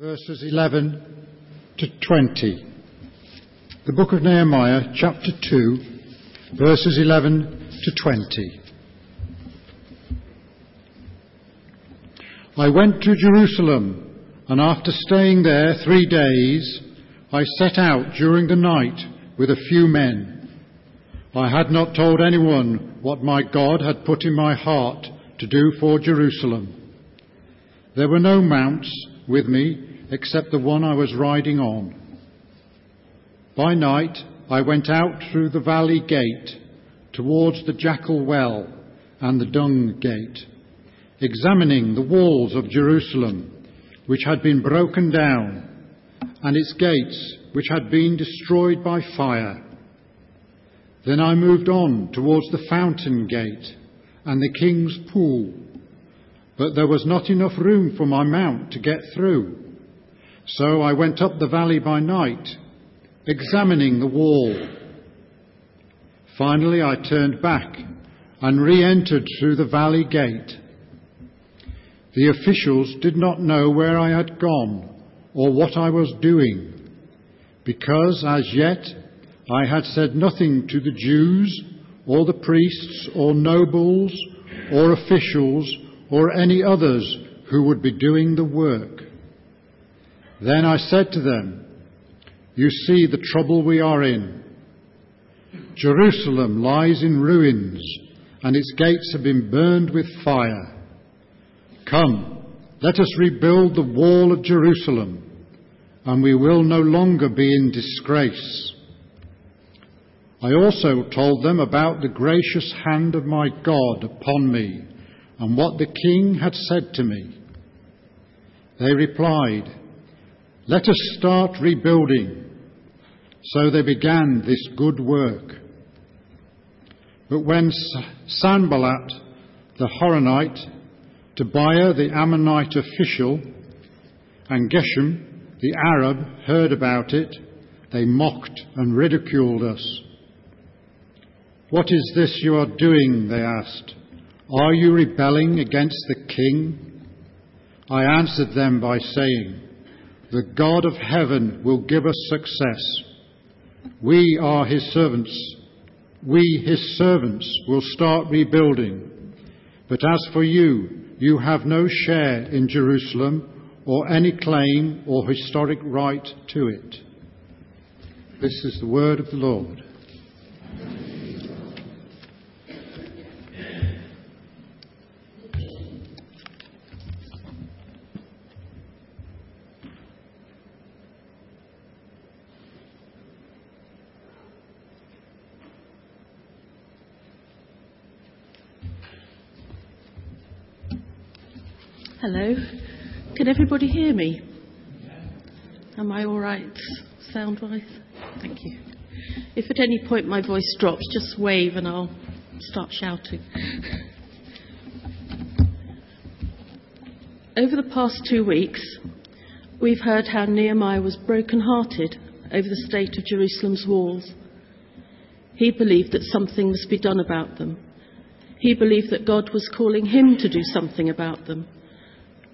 verses 11 to 20. The book of Nehemiah, chapter 2, verses 11 to 20. I went to Jerusalem, and after staying there three days, I set out during the night with a few men. I had not told anyone what my God had put in my heart to do for Jerusalem. There were no mounts with me except the one I was riding on. By night I went out through the valley gate towards the jackal well and the dung gate, examining the walls of Jerusalem, which had been broken down, and its gates, which had been destroyed by fire. Then I moved on towards the fountain gate and the king's pool, but there was not enough room for my mount to get through. So I went up the valley by night, examining the wall. Finally, I turned back and re entered through the valley gate. The officials did not know where I had gone or what I was doing, because as yet I had said nothing to the Jews or the priests or nobles or officials or any others who would be doing the work. Then I said to them, You see the trouble we are in. Jerusalem lies in ruins, and its gates have been burned with fire. Come, let us rebuild the wall of Jerusalem, and we will no longer be in disgrace. I also told them about the gracious hand of my God upon me and what the king had said to me. They replied, Let us start rebuilding. So they began this good work. But when Sanballat the Horonite, Tobiah the Ammonite official, and Geshem the Arab heard about it, they mocked and ridiculed us. What is this you are doing? They asked. Are you rebelling against the king? I answered them by saying, The God of heaven will give us success. We are his servants. We, his servants, will start rebuilding. But as for you, you have no share in Jerusalem or any claim or historic right to it. This is the word of the Lord. Hello. Can everybody hear me? Am I all right sound wise? Thank you. If at any point my voice drops, just wave and I'll start shouting. Over the past two weeks, we've heard how Nehemiah was broken-hearted over the state of Jerusalem's walls. He believed that something must be done about them. He believed that God was calling him to do something about them.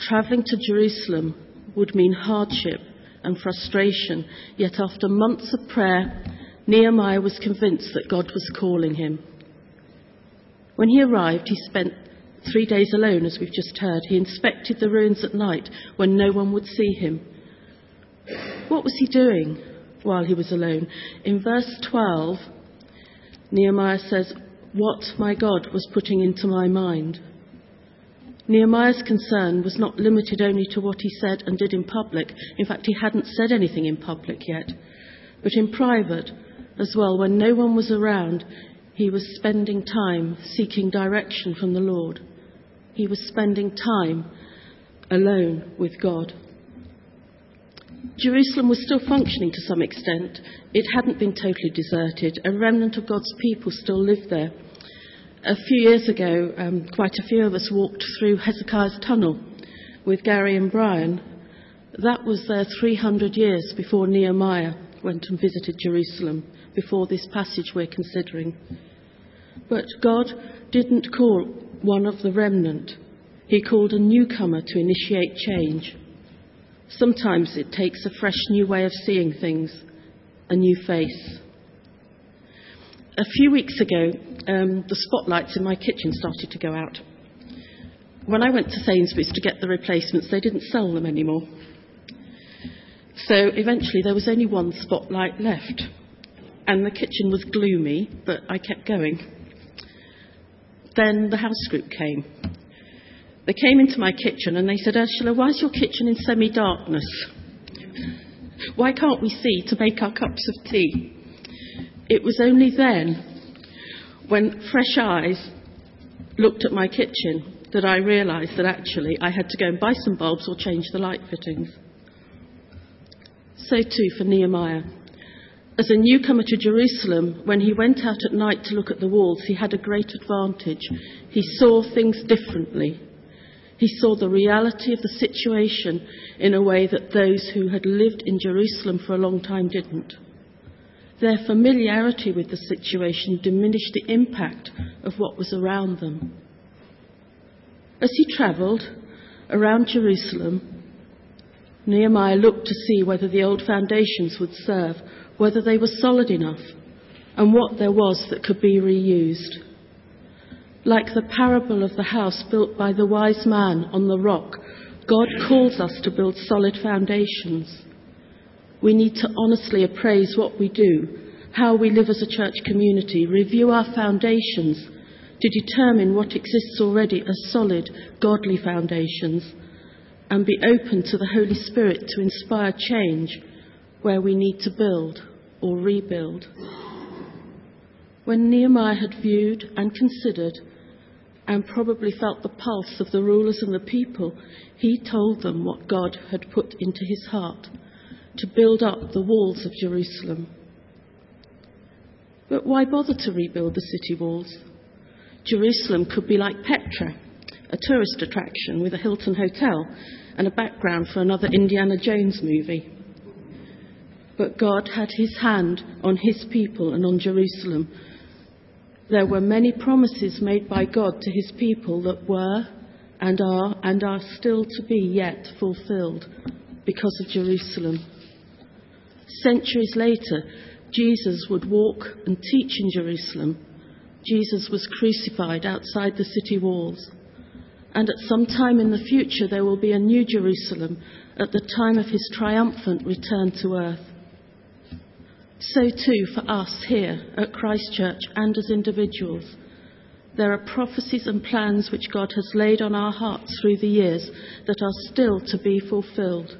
Travelling to Jerusalem would mean hardship and frustration, yet after months of prayer, Nehemiah was convinced that God was calling him. When he arrived, he spent three days alone, as we've just heard. He inspected the ruins at night when no one would see him. What was he doing while he was alone? In verse 12, Nehemiah says, What my God was putting into my mind. Nehemiah's concern was not limited only to what he said and did in public. In fact, he hadn't said anything in public yet. But in private as well, when no one was around, he was spending time seeking direction from the Lord. He was spending time alone with God. Jerusalem was still functioning to some extent. It hadn't been totally deserted. A remnant of God's people still lived there. A few years ago, um, quite a few of us walked through Hezekiah's tunnel with Gary and Brian. That was there 300 years before Nehemiah went and visited Jerusalem, before this passage we're considering. But God didn't call one of the remnant, He called a newcomer to initiate change. Sometimes it takes a fresh new way of seeing things, a new face. A few weeks ago, um, the spotlights in my kitchen started to go out. When I went to Sainsbury's to get the replacements, they didn't sell them anymore. So eventually there was only one spotlight left. And the kitchen was gloomy, but I kept going. Then the house group came. They came into my kitchen and they said, Ursula, why is your kitchen in semi darkness? Why can't we see to make our cups of tea? It was only then, when fresh eyes looked at my kitchen, that I realised that actually I had to go and buy some bulbs or change the light fittings. So too for Nehemiah. As a newcomer to Jerusalem, when he went out at night to look at the walls, he had a great advantage. He saw things differently. He saw the reality of the situation in a way that those who had lived in Jerusalem for a long time didn't. Their familiarity with the situation diminished the impact of what was around them. As he travelled around Jerusalem, Nehemiah looked to see whether the old foundations would serve, whether they were solid enough, and what there was that could be reused. Like the parable of the house built by the wise man on the rock, God calls us to build solid foundations. We need to honestly appraise what we do, how we live as a church community, review our foundations to determine what exists already as solid, godly foundations, and be open to the Holy Spirit to inspire change where we need to build or rebuild. When Nehemiah had viewed and considered and probably felt the pulse of the rulers and the people, he told them what God had put into his heart to build up the walls of Jerusalem. But why bother to rebuild the city walls? Jerusalem could be like Petra, a tourist attraction with a Hilton hotel and a background for another Indiana Jones movie. But God had his hand on his people and on Jerusalem. There were many promises made by God to his people that were and are and are still to be yet fulfilled because of Jerusalem. Centuries later, Jesus would walk and teach in Jerusalem Jesus was crucified outside the city walls. And at some time in the future, there will be a new Jerusalem at the time of his triumphant return to earth. So, too, for us here at Christchurch and as individuals, there are prophecies and plans which God has laid on our hearts through the years that are still to be fulfilled.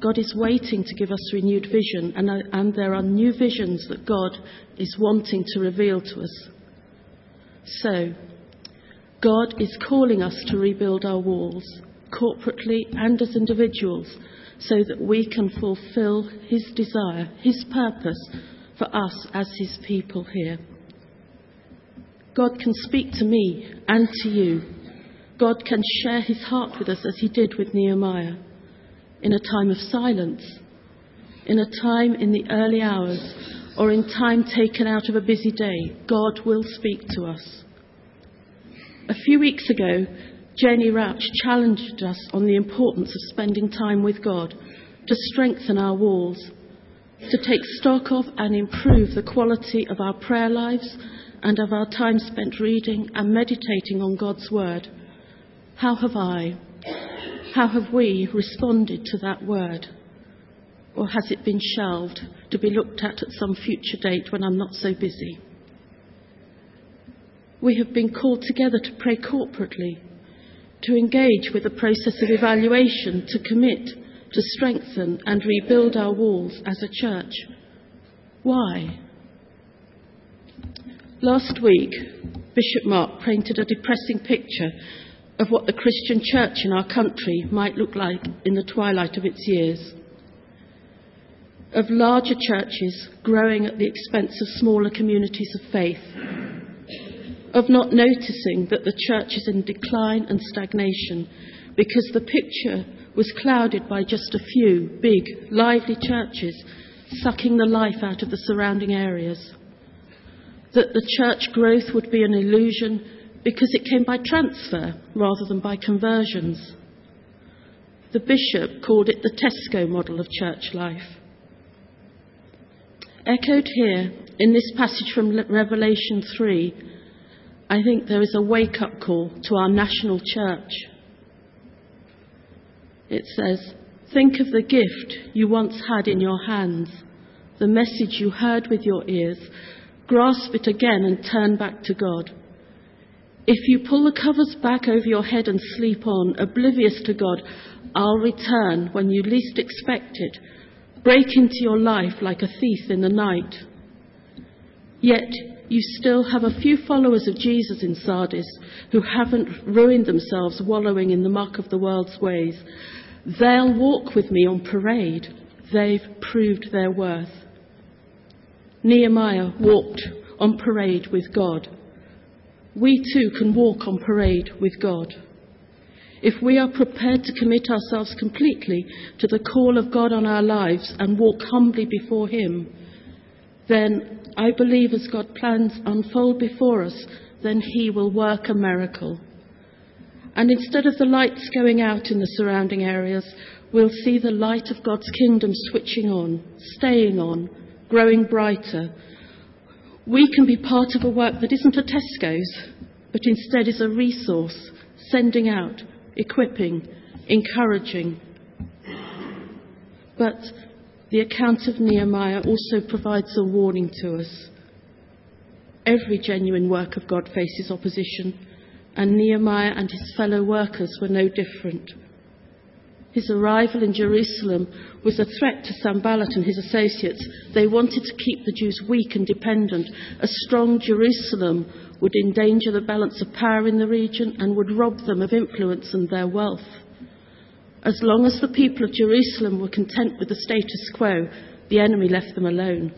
God is waiting to give us renewed vision, and, uh, and there are new visions that God is wanting to reveal to us. So, God is calling us to rebuild our walls, corporately and as individuals, so that we can fulfill His desire, His purpose for us as His people here. God can speak to me and to you. God can share His heart with us as He did with Nehemiah in a time of silence, in a time in the early hours, or in time taken out of a busy day, God will speak to us. A few weeks ago, Jenny Rauch challenged us on the importance of spending time with God to strengthen our walls, to take stock of and improve the quality of our prayer lives and of our time spent reading and meditating on God's Word. How have I, how have we responded to that word? Or has it been shelved to be looked at at some future date when I'm not so busy? We have been called together to pray corporately, to engage with the process of evaluation, to commit, to strengthen and rebuild our walls as a church. Why? Last week, Bishop Mark painted a depressing picture of what the Christian church in our country might look like in the twilight of its years. Of larger churches growing at the expense of smaller communities of faith. Of not noticing that the church is in decline and stagnation because the picture was clouded by just a few big, lively churches sucking the life out of the surrounding areas. That the church growth would be an illusion because it came by transfer rather than by conversions. The bishop called it the Tesco model of church life. Echoed here in this passage from Revelation 3, I think there is a wake up call to our national church. It says, Think of the gift you once had in your hands, the message you heard with your ears. Grasp it again and turn back to God. If you pull the covers back over your head and sleep on, oblivious to God, I'll return when you least expect it, break into your life like a thief in the night. Yet you still have a few followers of Jesus in Sardis who haven't ruined themselves wallowing in the muck of the world's ways. They'll walk with me on parade. They've proved their worth. Nehemiah walked on parade with God. We too can walk on parade with God. If we are prepared to commit ourselves completely to the call of God on our lives and walk humbly before Him, then I believe as God plans unfold before us, then He will work a miracle. And instead of the lights going out in the surrounding areas, we'll see the light of God's kingdom switching on, staying on, growing brighter. We can be part of a work that isn't a Tesco's, but instead is a resource, sending out, equipping, encouraging. But the account of Nehemiah also provides a warning to us. Every genuine work of God faces opposition, and Nehemiah and his fellow workers were no different. His arrival in Jerusalem was a threat to Sanballat and his associates. They wanted to keep the Jews weak and dependent. A strong Jerusalem would endanger the balance of power in the region and would rob them of influence and their wealth. As long as the people of Jerusalem were content with the status quo, the enemy left them alone.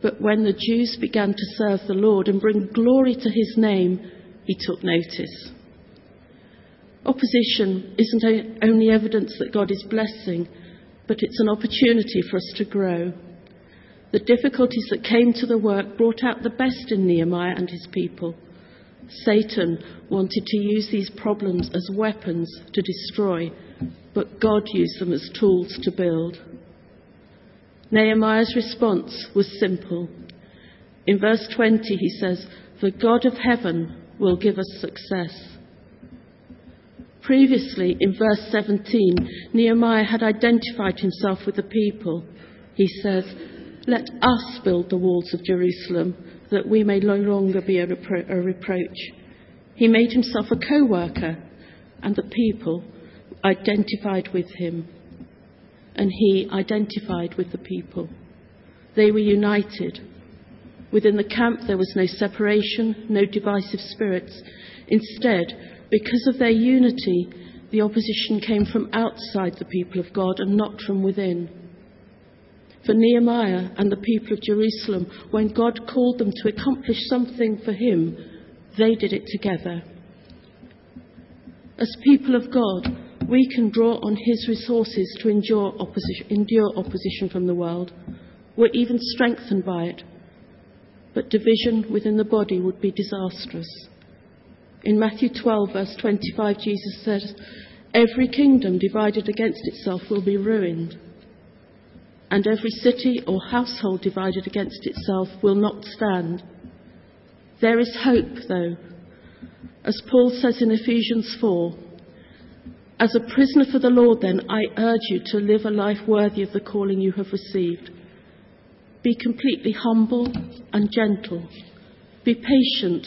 But when the Jews began to serve the Lord and bring glory to his name, he took notice. Opposition isn't only evidence that God is blessing, but it's an opportunity for us to grow. The difficulties that came to the work brought out the best in Nehemiah and his people. Satan wanted to use these problems as weapons to destroy, but God used them as tools to build. Nehemiah's response was simple. In verse 20, he says, The God of heaven will give us success. Previously, in verse 17, Nehemiah had identified himself with the people. He says, Let us build the walls of Jerusalem that we may no longer be a, repro- a reproach. He made himself a co worker, and the people identified with him. And he identified with the people. They were united. Within the camp, there was no separation, no divisive spirits. Instead, because of their unity, the opposition came from outside the people of God and not from within. For Nehemiah and the people of Jerusalem, when God called them to accomplish something for Him, they did it together. As people of God, we can draw on His resources to endure opposition, endure opposition from the world. We're even strengthened by it. But division within the body would be disastrous. In Matthew 12, verse 25, Jesus says, Every kingdom divided against itself will be ruined and every city or household divided against itself will not stand. There is hope, though. As Paul says in Ephesians 4, as a prisoner for the Lord, then, I urge you to live a life worthy of the calling you have received. Be completely humble and gentle. Be patient,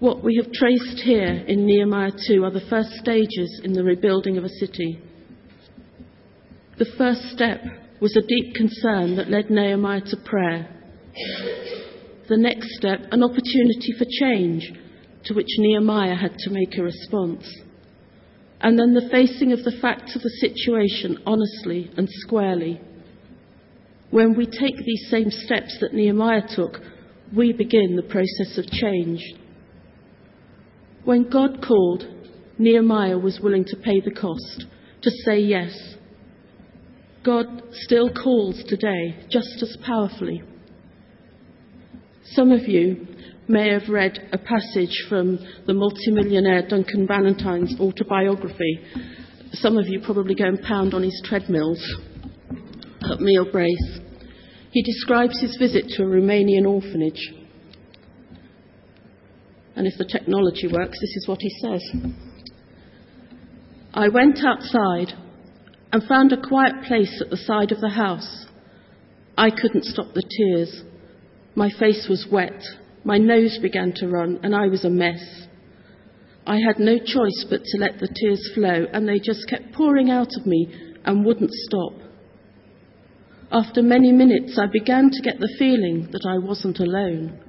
what we have traced here in Nehemiah 2 are the first stages in the rebuilding of a city. The first step was a deep concern that led Nehemiah to prayer. The next step, an opportunity for change, to which Nehemiah had to make a response. And then the facing of the facts of the situation honestly and squarely, When we take these same steps that Nehemiah took, we begin the process of change. When God called, Nehemiah was willing to pay the cost, to say yes. God still calls today, just as powerfully. Some of you may have read a passage from the multimillionaire Duncan Bannatyne's autobiography. Some of you probably go and pound on his treadmills at meal breaks. He describes his visit to a Romanian orphanage. And if the technology works, this is what he says. I went outside and found a quiet place at the side of the house. I couldn't stop the tears. My face was wet, my nose began to run, and I was a mess. I had no choice but to let the tears flow, and they just kept pouring out of me and wouldn't stop. After many minutes, I began to get the feeling that I wasn't alone.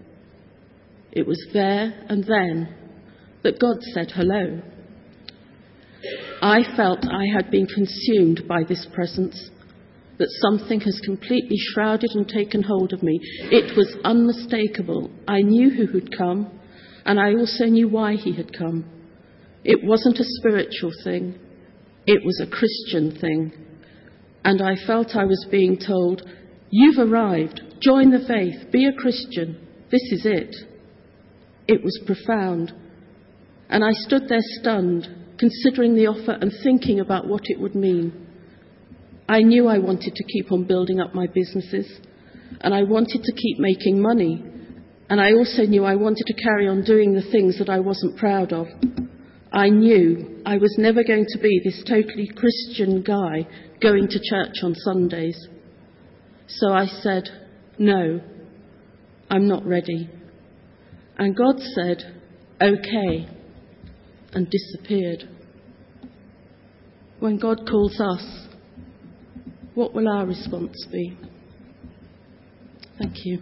It was there and then that God said hello. I felt I had been consumed by this presence, that something has completely shrouded and taken hold of me. It was unmistakable. I knew who had come, and I also knew why he had come. It wasn't a spiritual thing, it was a Christian thing and I felt I was being told, You've arrived, join the faith, be a Christian, this is it. It was profound. And I stood there stunned, considering the offer and thinking about what it would mean. I knew I wanted to keep on building up my businesses, and I wanted to keep making money, and I also knew I wanted to carry on doing the things that I wasn't proud of. I knew I was never going to be this totally Christian guy going to church on Sundays. So I said, No, I'm not ready. And God said, Okay, and disappeared. When God calls us, what will our response be? Thank you.